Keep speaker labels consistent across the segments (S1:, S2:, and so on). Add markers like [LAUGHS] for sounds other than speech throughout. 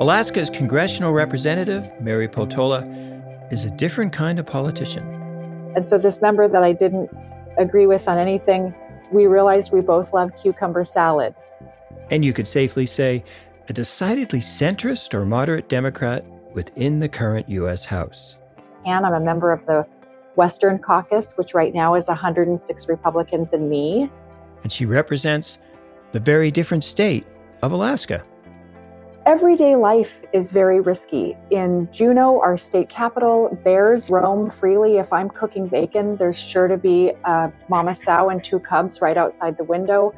S1: Alaska's congressional representative, Mary Peltola, is a different kind of politician.
S2: And so, this member that I didn't agree with on anything, we realized we both love cucumber salad.
S1: And you could safely say a decidedly centrist or moderate Democrat within the current U.S. House.
S2: And I'm a member of the Western Caucus, which right now is 106 Republicans and me.
S1: And she represents the very different state of Alaska.
S2: Everyday life is very risky. In Juneau, our state capital, bears roam freely. If I'm cooking bacon, there's sure to be a mama sow and two cubs right outside the window.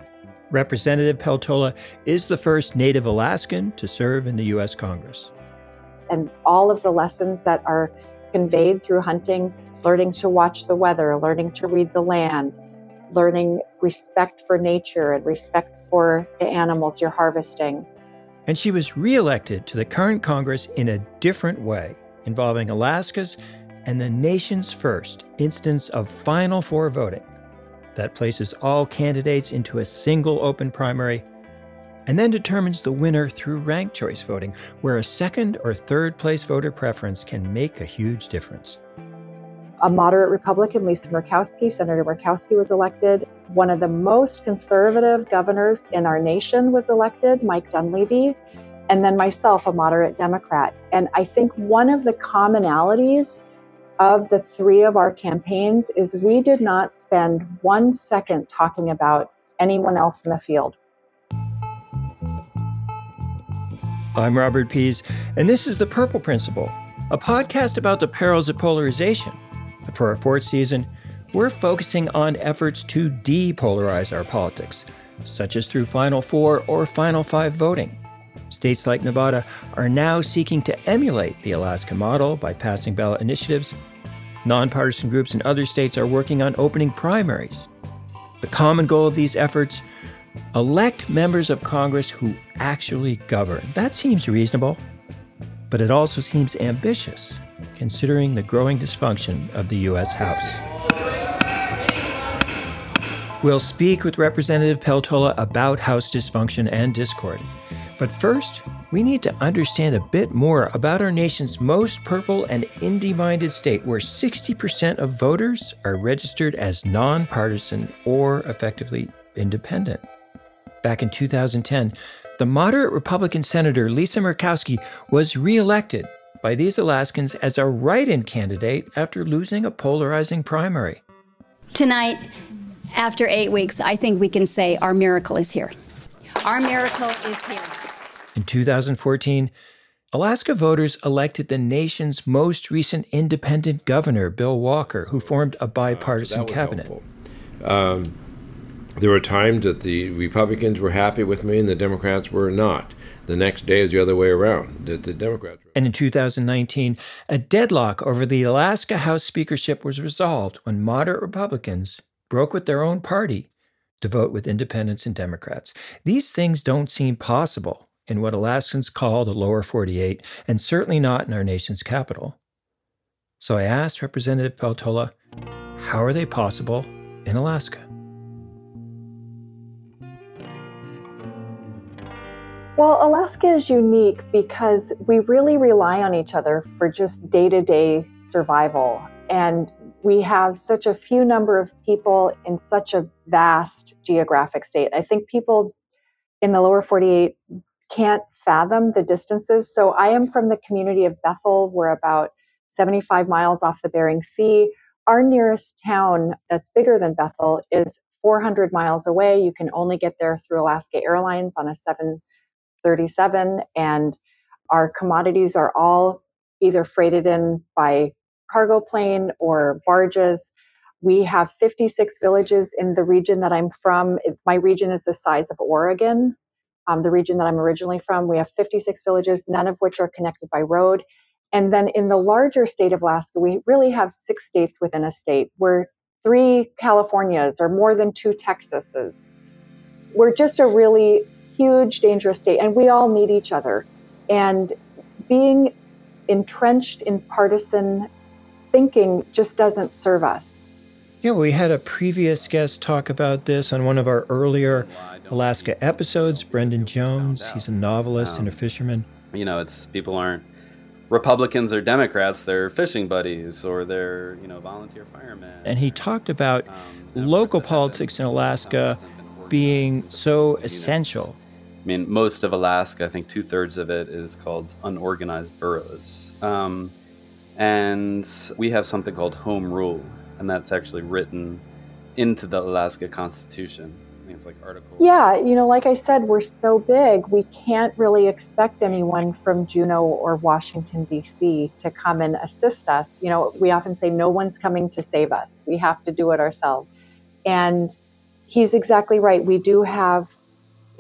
S1: Representative Peltola is the first Native Alaskan to serve in the U.S. Congress.
S2: And all of the lessons that are conveyed through hunting, learning to watch the weather, learning to read the land, learning respect for nature and respect for the animals you're harvesting.
S1: And she was reelected to the current Congress in a different way, involving Alaska's and the nation's first instance of Final Four voting that places all candidates into a single open primary and then determines the winner through ranked choice voting, where a second or third place voter preference can make a huge difference
S2: a moderate Republican, Lisa Murkowski. Senator Murkowski was elected. One of the most conservative governors in our nation was elected, Mike Dunleavy. And then myself, a moderate Democrat. And I think one of the commonalities of the three of our campaigns is we did not spend one second talking about anyone else in the field.
S1: I'm Robert Pease, and this is The Purple Principle, a podcast about the perils of polarization for our fourth season, we're focusing on efforts to depolarize our politics, such as through Final Four or Final Five voting. States like Nevada are now seeking to emulate the Alaska model by passing ballot initiatives. Nonpartisan groups in other states are working on opening primaries. The common goal of these efforts elect members of Congress who actually govern. That seems reasonable, but it also seems ambitious considering the growing dysfunction of the U.S. House. We'll speak with Representative Peltola about House dysfunction and discord. But first, we need to understand a bit more about our nation's most purple and indie minded state, where 60% of voters are registered as nonpartisan or effectively independent. Back in 2010, the moderate Republican Senator Lisa Murkowski was reelected by these Alaskans as a write in candidate after losing a polarizing primary.
S3: Tonight, after eight weeks, I think we can say our miracle is here. Our miracle is here.
S1: In 2014, Alaska voters elected the nation's most recent independent governor, Bill Walker, who formed a bipartisan uh, so cabinet. Um,
S4: there were times that the Republicans were happy with me and the Democrats were not. The next day is the other way around. The, the Democrats.
S1: And in 2019, a deadlock over the Alaska House speakership was resolved when moderate Republicans broke with their own party to vote with independents and Democrats. These things don't seem possible in what Alaskans call the lower 48, and certainly not in our nation's capital. So I asked Representative Peltola, how are they possible in Alaska?
S2: Well, Alaska is unique because we really rely on each other for just day to day survival. And we have such a few number of people in such a vast geographic state. I think people in the lower 48 can't fathom the distances. So I am from the community of Bethel. We're about 75 miles off the Bering Sea. Our nearest town that's bigger than Bethel is 400 miles away. You can only get there through Alaska Airlines on a seven 37 and our commodities are all either freighted in by cargo plane or barges. We have 56 villages in the region that I'm from. My region is the size of Oregon. Um, the region that I'm originally from, we have 56 villages, none of which are connected by road. And then in the larger state of Alaska, we really have six states within a state. We're three Californias or more than two Texases. We're just a really huge, dangerous state, and we all need each other. And being entrenched in partisan thinking just doesn't serve us.
S1: Yeah, we had a previous guest talk about this on one of our earlier Alaska episodes, Brendan Jones. He's a novelist and a fisherman.
S5: You know, it's people aren't Republicans or Democrats, they're fishing buddies or they're, you know, volunteer firemen.
S1: And he talked about um, local politics in Alaska being so essential.
S5: I mean, most of Alaska, I think two thirds of it is called unorganized boroughs. Um, and we have something called home rule, and that's actually written into the Alaska Constitution it's like article.
S2: Yeah, you know, like I said, we're so big, we can't really expect anyone from Juneau or Washington, D.C. to come and assist us. You know, we often say no one's coming to save us, we have to do it ourselves. And he's exactly right. We do have,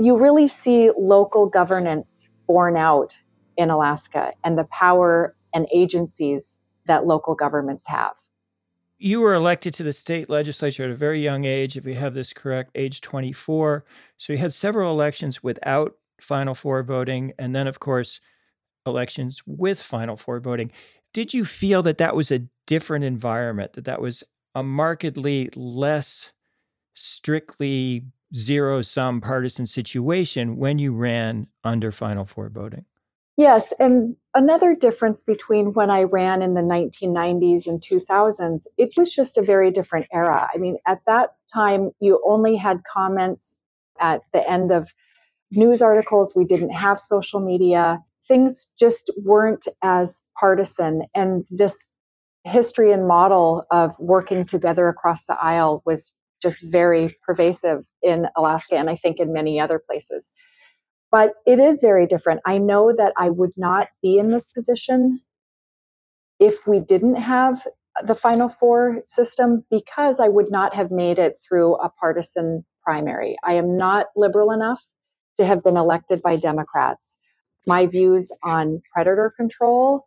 S2: you really see local governance borne out in Alaska and the power and agencies that local governments have
S1: you were elected to the state legislature at a very young age, if we have this correct, age 24. So you had several elections without Final Four voting, and then, of course, elections with Final Four voting. Did you feel that that was a different environment, that that was a markedly less strictly zero sum partisan situation when you ran under Final Four voting?
S2: Yes, and another difference between when I ran in the 1990s and 2000s, it was just a very different era. I mean, at that time, you only had comments at the end of news articles. We didn't have social media. Things just weren't as partisan. And this history and model of working together across the aisle was just very pervasive in Alaska and I think in many other places. But it is very different. I know that I would not be in this position if we didn't have the Final Four system because I would not have made it through a partisan primary. I am not liberal enough to have been elected by Democrats. My views on predator control,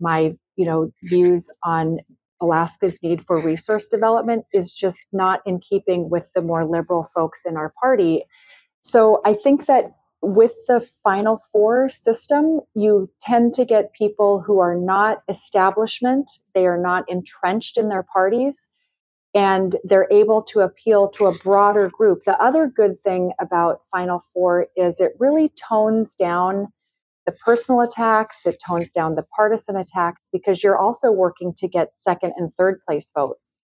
S2: my you know views on Alaska's need for resource development is just not in keeping with the more liberal folks in our party. So I think that with the Final Four system, you tend to get people who are not establishment, they are not entrenched in their parties, and they're able to appeal to a broader group. The other good thing about Final Four is it really tones down the personal attacks, it tones down the partisan attacks because you're also working to get second and third place votes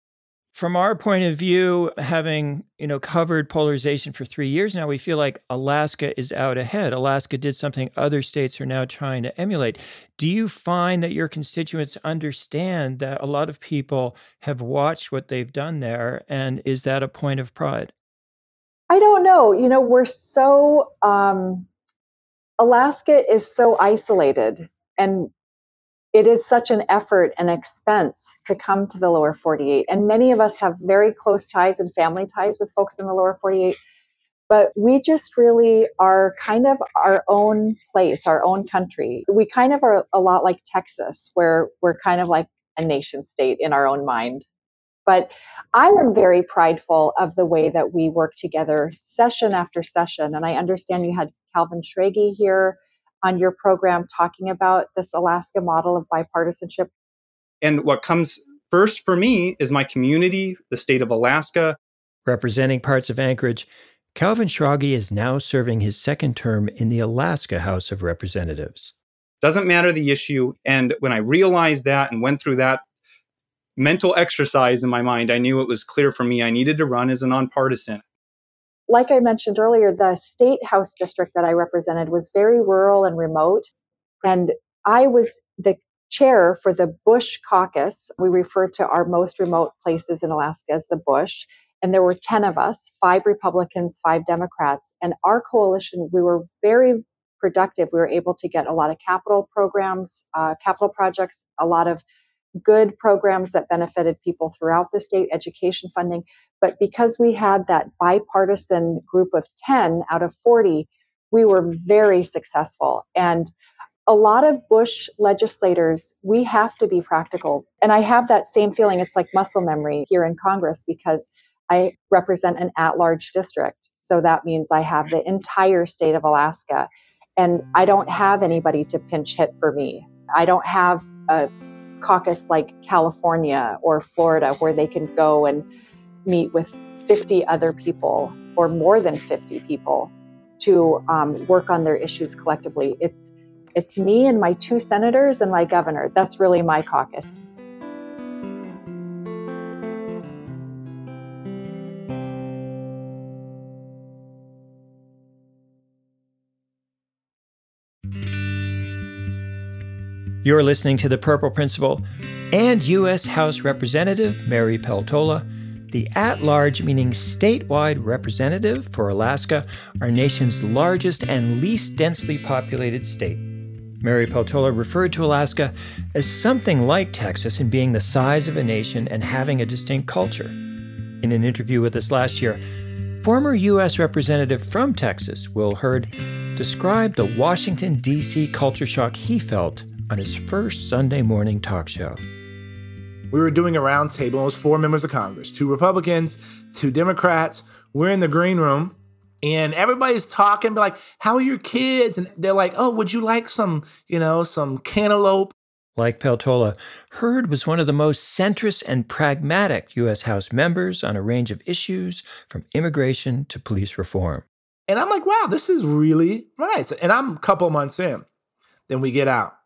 S1: from our point of view, having you know covered polarization for three years now, we feel like Alaska is out ahead. Alaska did something other states are now trying to emulate. Do you find that your constituents understand that a lot of people have watched what they've done there, and is that a point of pride?
S2: I don't know. You know, we're so um, Alaska is so isolated, and it is such an effort and expense to come to the lower 48. And many of us have very close ties and family ties with folks in the lower 48. But we just really are kind of our own place, our own country. We kind of are a lot like Texas, where we're kind of like a nation state in our own mind. But I am very prideful of the way that we work together session after session. And I understand you had Calvin Schrage here on your program talking about this Alaska model of bipartisanship.
S6: And what comes first for me is my community, the state of Alaska.
S1: Representing parts of Anchorage, Calvin Schrage is now serving his second term in the Alaska House of Representatives.
S6: Doesn't matter the issue. And when I realized that and went through that mental exercise in my mind, I knew it was clear for me I needed to run as a nonpartisan
S2: like I mentioned earlier, the state house district that I represented was very rural and remote. And I was the chair for the Bush caucus. We refer to our most remote places in Alaska as the Bush. And there were 10 of us, five Republicans, five Democrats. And our coalition, we were very productive. We were able to get a lot of capital programs, uh, capital projects, a lot of good programs that benefited people throughout the state, education funding. But because we had that bipartisan group of 10 out of 40, we were very successful. And a lot of Bush legislators, we have to be practical. And I have that same feeling. It's like muscle memory here in Congress because I represent an at large district. So that means I have the entire state of Alaska. And I don't have anybody to pinch hit for me. I don't have a caucus like California or Florida where they can go and meet with 50 other people or more than 50 people to um, work on their issues collectively. It's it's me and my two senators and my governor. That's really my caucus.
S1: You're listening to The Purple Principle and U.S. House Representative Mary Peltola, the at large, meaning statewide representative for Alaska, our nation's largest and least densely populated state. Mary Peltola referred to Alaska as something like Texas in being the size of a nation and having a distinct culture. In an interview with us last year, former U.S. Representative from Texas, Will Hurd, described the Washington, D.C. culture shock he felt on his first Sunday morning talk show.
S7: We were doing a roundtable. It was four members of Congress, two Republicans, two Democrats. We're in the green room, and everybody's talking, like, "How are your kids?" And they're like, "Oh, would you like some, you know, some cantaloupe?"
S1: Like Peltola, Hurd was one of the most centrist and pragmatic U.S. House members on a range of issues, from immigration to police reform.
S7: And I'm like, wow, this is really nice. And I'm a couple months in. Then we get out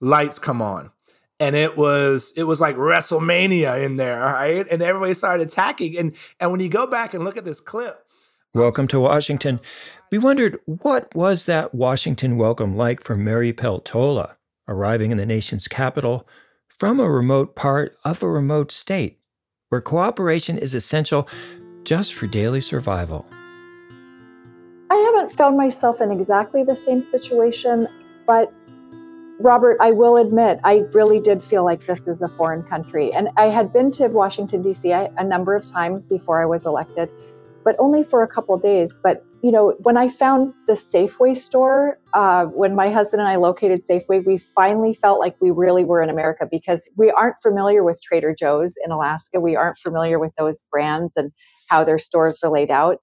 S7: lights come on and it was it was like WrestleMania in there, right? And everybody started attacking. And and when you go back and look at this clip, um,
S1: welcome to Washington. We wondered what was that Washington welcome like for Mary Peltola, arriving in the nation's capital from a remote part of a remote state, where cooperation is essential just for daily survival.
S2: I haven't found myself in exactly the same situation, but Robert, I will admit, I really did feel like this is a foreign country. And I had been to Washington, D.C. a number of times before I was elected, but only for a couple days. But, you know, when I found the Safeway store, uh, when my husband and I located Safeway, we finally felt like we really were in America because we aren't familiar with Trader Joe's in Alaska. We aren't familiar with those brands and how their stores are laid out.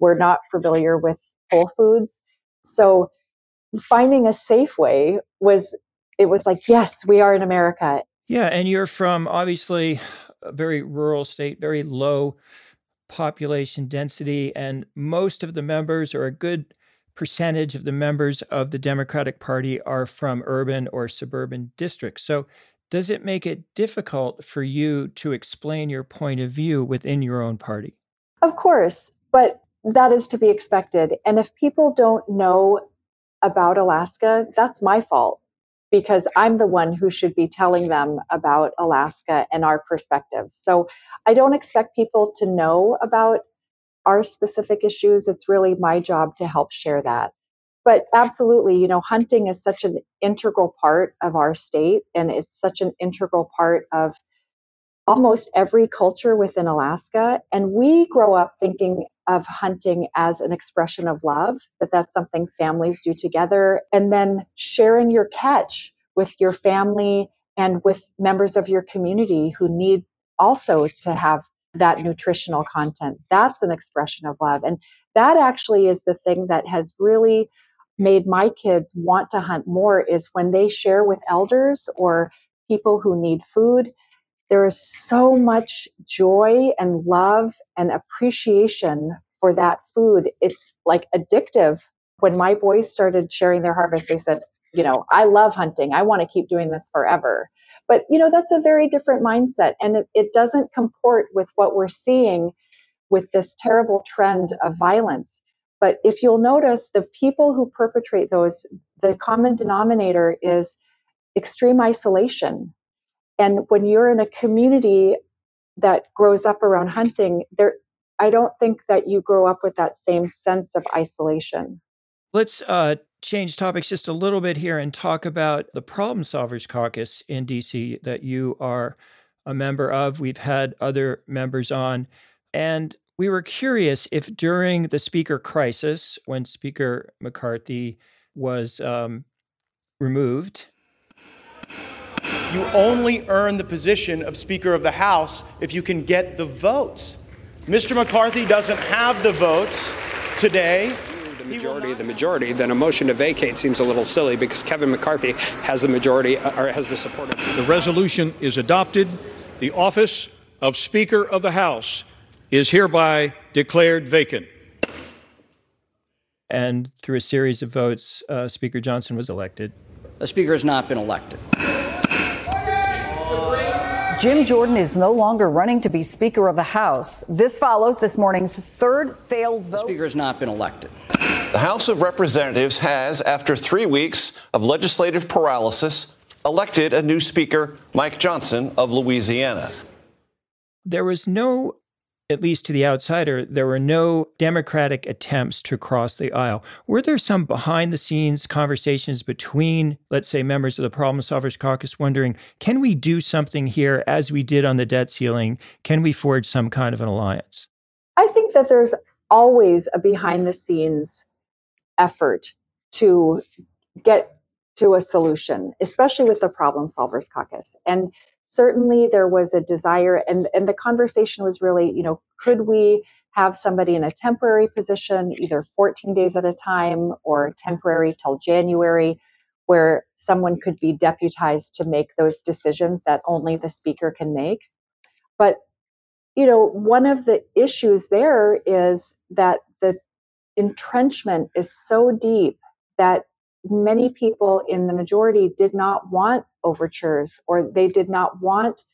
S2: We're not familiar with Whole Foods. So, finding a Safeway was it was like yes we are in america.
S1: Yeah and you're from obviously a very rural state very low population density and most of the members or a good percentage of the members of the democratic party are from urban or suburban districts. So does it make it difficult for you to explain your point of view within your own party?
S2: Of course but that is to be expected and if people don't know about Alaska, that's my fault because I'm the one who should be telling them about Alaska and our perspectives. So I don't expect people to know about our specific issues. It's really my job to help share that. But absolutely, you know, hunting is such an integral part of our state and it's such an integral part of almost every culture within Alaska. And we grow up thinking of hunting as an expression of love, that that's something families do together. And then sharing your catch with your family and with members of your community who need also to have that nutritional content. That's an expression of love. And that actually is the thing that has really made my kids want to hunt more is when they share with elders or people who need food there is so much joy and love and appreciation for that food. It's like addictive. When my boys started sharing their harvest, they said, you know, I love hunting. I want to keep doing this forever. But, you know, that's a very different mindset. And it, it doesn't comport with what we're seeing with this terrible trend of violence. But if you'll notice, the people who perpetrate those, the common denominator is extreme isolation and when you're in a community that grows up around hunting, there I don't think that you grow up with that same sense of isolation.
S1: Let's uh, change topics just a little bit here and talk about the Problem Solvers Caucus in DC that you are a member of. We've had other members on, and we were curious if during the speaker crisis, when Speaker McCarthy was um, removed
S8: you only earn the position of Speaker of the House if you can get the votes. Mr. McCarthy doesn't have the votes today.
S9: The majority, the majority, then a motion to vacate seems a little silly because Kevin McCarthy has the majority uh, or has the support
S10: of. The resolution is adopted. The office of Speaker of the House is hereby declared vacant.
S1: And through a series of votes, uh, Speaker Johnson was elected.
S11: The Speaker has not been elected.
S12: Jim Jordan is no longer running to be Speaker of the House. This follows this morning's third failed vote.
S11: The Speaker has not been elected.
S13: The House of Representatives has, after three weeks of legislative paralysis, elected a new Speaker, Mike Johnson of Louisiana.
S1: There was no at least to the outsider, there were no Democratic attempts to cross the aisle. Were there some behind the scenes conversations between, let's say, members of the Problem Solvers Caucus wondering, can we do something here as we did on the debt ceiling? Can we forge some kind of an alliance?
S2: I think that there's always a behind the scenes effort to get to a solution, especially with the Problem Solvers Caucus. And certainly there was a desire and and the conversation was really you know could we have somebody in a temporary position either 14 days at a time or temporary till January where someone could be deputized to make those decisions that only the speaker can make? But you know one of the issues there is that the entrenchment is so deep that many people in the majority did not want overtures or they did not want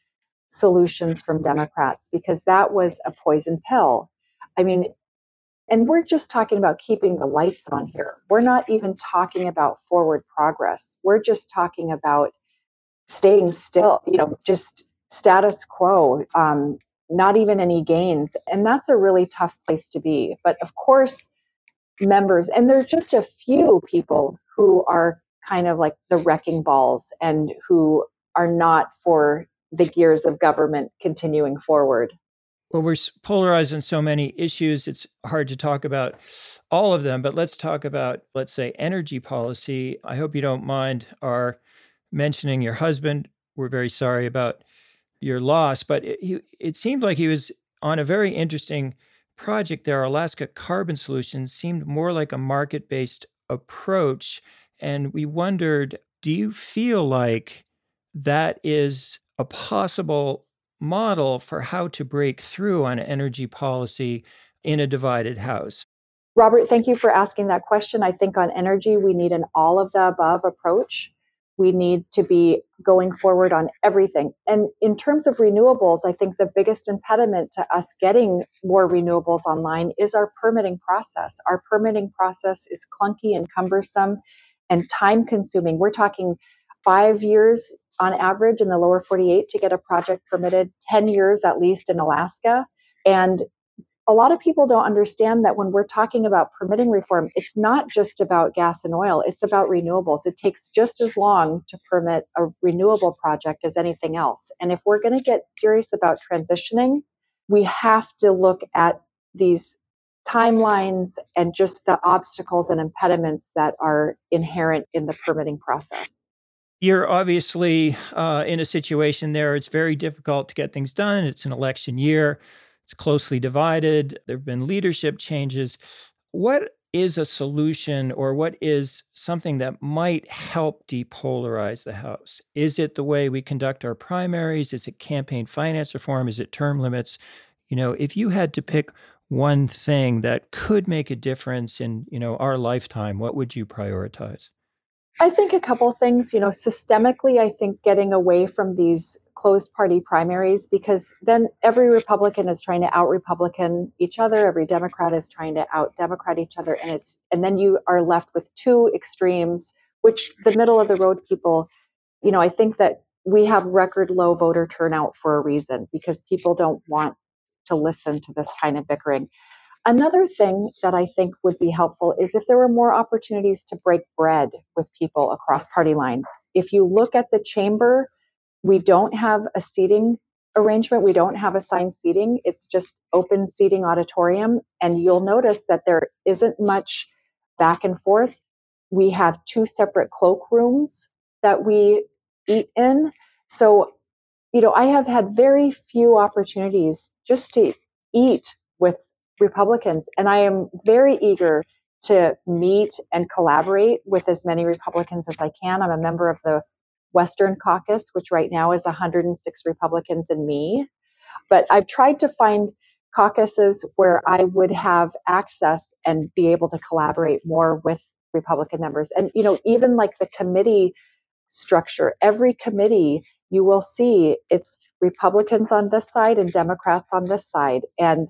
S2: solutions from Democrats because that was a poison pill. I mean, and we're just talking about keeping the lights on here. We're not even talking about forward progress. We're just talking about staying still, you know, just status quo, um, not even any gains. And that's a really tough place to be. But of course, members, and there's just a few people who are kind of like the wrecking balls and who are not for the gears of government continuing forward.
S1: Well, we're polarized on so many issues. It's hard to talk about all of them, but let's talk about, let's say, energy policy. I hope you don't mind our mentioning your husband. We're very sorry about your loss, but it, he, it seemed like he was on a very interesting project there. Alaska Carbon Solutions seemed more like a market based approach. And we wondered do you feel like that is a possible model for how to break through on energy policy in a divided house?
S2: Robert, thank you for asking that question. I think on energy, we need an all of the above approach we need to be going forward on everything. And in terms of renewables, I think the biggest impediment to us getting more renewables online is our permitting process. Our permitting process is clunky and cumbersome and time consuming. We're talking five years on average in the lower 48 to get a project permitted, 10 years at least in Alaska. And a lot of people don't understand that when we're talking about permitting reform, it's not just about gas and oil, it's about renewables. It takes just as long to permit a renewable project as anything else. And if we're going to get serious about transitioning, we have to look at these timelines and just the obstacles and impediments that are inherent in the permitting process.
S1: You're obviously uh, in a situation there. It's very difficult to get things done. It's an election year. It's closely divided. There have been leadership changes. What is a solution or what is something that might help depolarize the House? Is it the way we conduct our primaries? Is it campaign finance reform? Is it term limits? You know, if you had to pick one thing that could make a difference in, you know, our lifetime, what would you prioritize?
S2: I think a couple things, you know, systemically, I think getting away from these closed party primaries because then every Republican is trying to out Republican each other, every Democrat is trying to out Democrat each other, and it's and then you are left with two extremes, which the middle of the road people, you know, I think that we have record low voter turnout for a reason because people don't want to listen to this kind of bickering. Another thing that I think would be helpful is if there were more opportunities to break bread with people across party lines. If you look at the chamber, we don't have a seating arrangement. We don't have assigned seating. It's just open seating auditorium. And you'll notice that there isn't much back and forth. We have two separate cloakrooms that we eat in. So, you know, I have had very few opportunities just to eat with Republicans. And I am very eager to meet and collaborate with as many Republicans as I can. I'm a member of the Western Caucus, which right now is 106 Republicans and me. But I've tried to find caucuses where I would have access and be able to collaborate more with Republican members. And, you know, even like the committee structure, every committee you will see it's Republicans on this side and Democrats on this side. And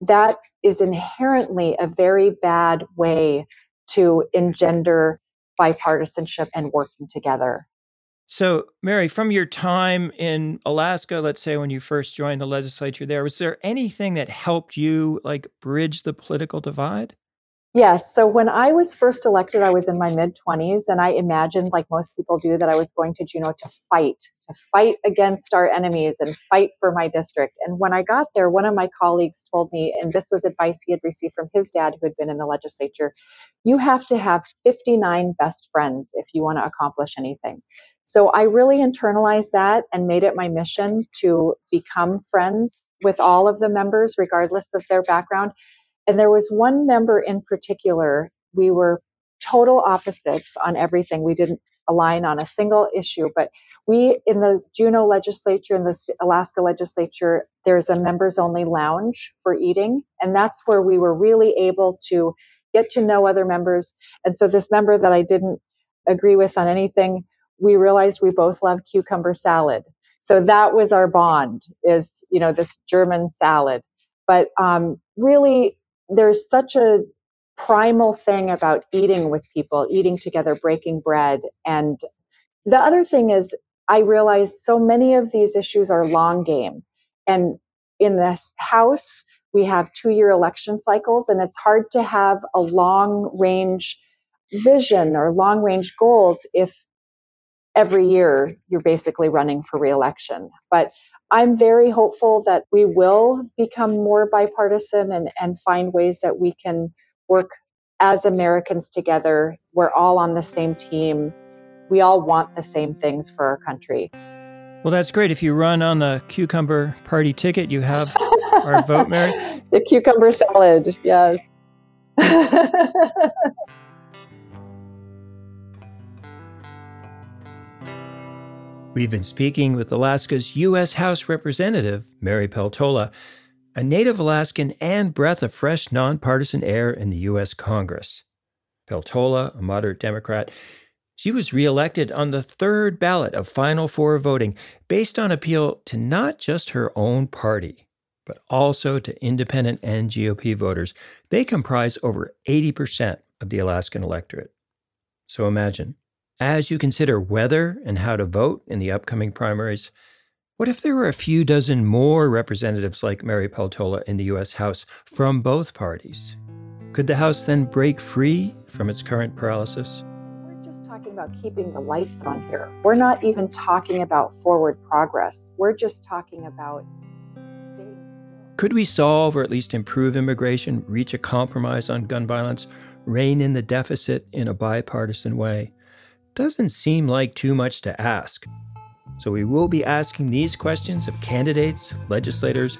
S2: that is inherently a very bad way to engender bipartisanship and working together.
S1: So, Mary, from your time in Alaska, let's say when you first joined the legislature there, was there anything that helped you like bridge the political divide?
S2: Yes. So when I was first elected, I was in my mid 20s, and I imagined, like most people do, that I was going to Juneau to fight, to fight against our enemies and fight for my district. And when I got there, one of my colleagues told me, and this was advice he had received from his dad, who had been in the legislature you have to have 59 best friends if you want to accomplish anything. So I really internalized that and made it my mission to become friends with all of the members, regardless of their background and there was one member in particular, we were total opposites on everything. We didn't align on a single issue, but we in the Juneau legislature, in the Alaska legislature, there's a members only lounge for eating. And that's where we were really able to get to know other members. And so this member that I didn't agree with on anything, we realized we both love cucumber salad. So that was our bond is, you know, this German salad. But um, really there's such a primal thing about eating with people, eating together, breaking bread. And the other thing is, I realize so many of these issues are long game. And in this house, we have two year election cycles, and it's hard to have a long range vision or long range goals if every year you're basically running for reelection. But I'm very hopeful that we will become more bipartisan and, and find ways that we can work as Americans together. We're all on the same team. We all want the same things for our country.
S1: Well, that's great. If you run on the cucumber party ticket, you have our vote, Mary. [LAUGHS]
S2: The cucumber salad, yes. [LAUGHS]
S1: We've been speaking with Alaska's U.S. House Representative, Mary Peltola, a native Alaskan and breath of fresh nonpartisan air in the U.S. Congress. Peltola, a moderate Democrat, she was reelected on the third ballot of Final Four voting based on appeal to not just her own party, but also to independent and GOP voters. They comprise over 80% of the Alaskan electorate. So imagine as you consider whether and how to vote in the upcoming primaries, what if there were a few dozen more representatives like Mary Peltola in the U.S. House from both parties? Could the House then break free from its current paralysis?
S2: We're just talking about keeping the lights on here. We're not even talking about forward progress. We're just talking about
S1: could we solve or at least improve immigration, reach a compromise on gun violence, rein in the deficit in a bipartisan way? Doesn't seem like too much to ask. So we will be asking these questions of candidates, legislators,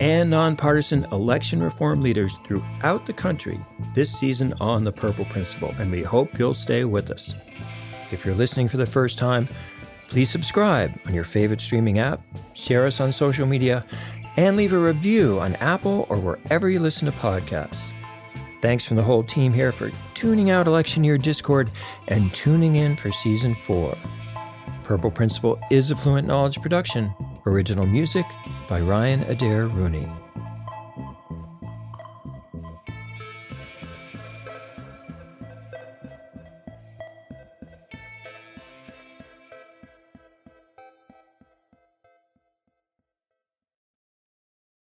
S1: and nonpartisan election reform leaders throughout the country this season on the Purple Principle, and we hope you'll stay with us. If you're listening for the first time, please subscribe on your favorite streaming app, share us on social media, and leave a review on Apple or wherever you listen to podcasts. Thanks from the whole team here for tuning out Election Year Discord and tuning in for Season 4. Purple Principle is a Fluent Knowledge production. Original music by Ryan Adair Rooney.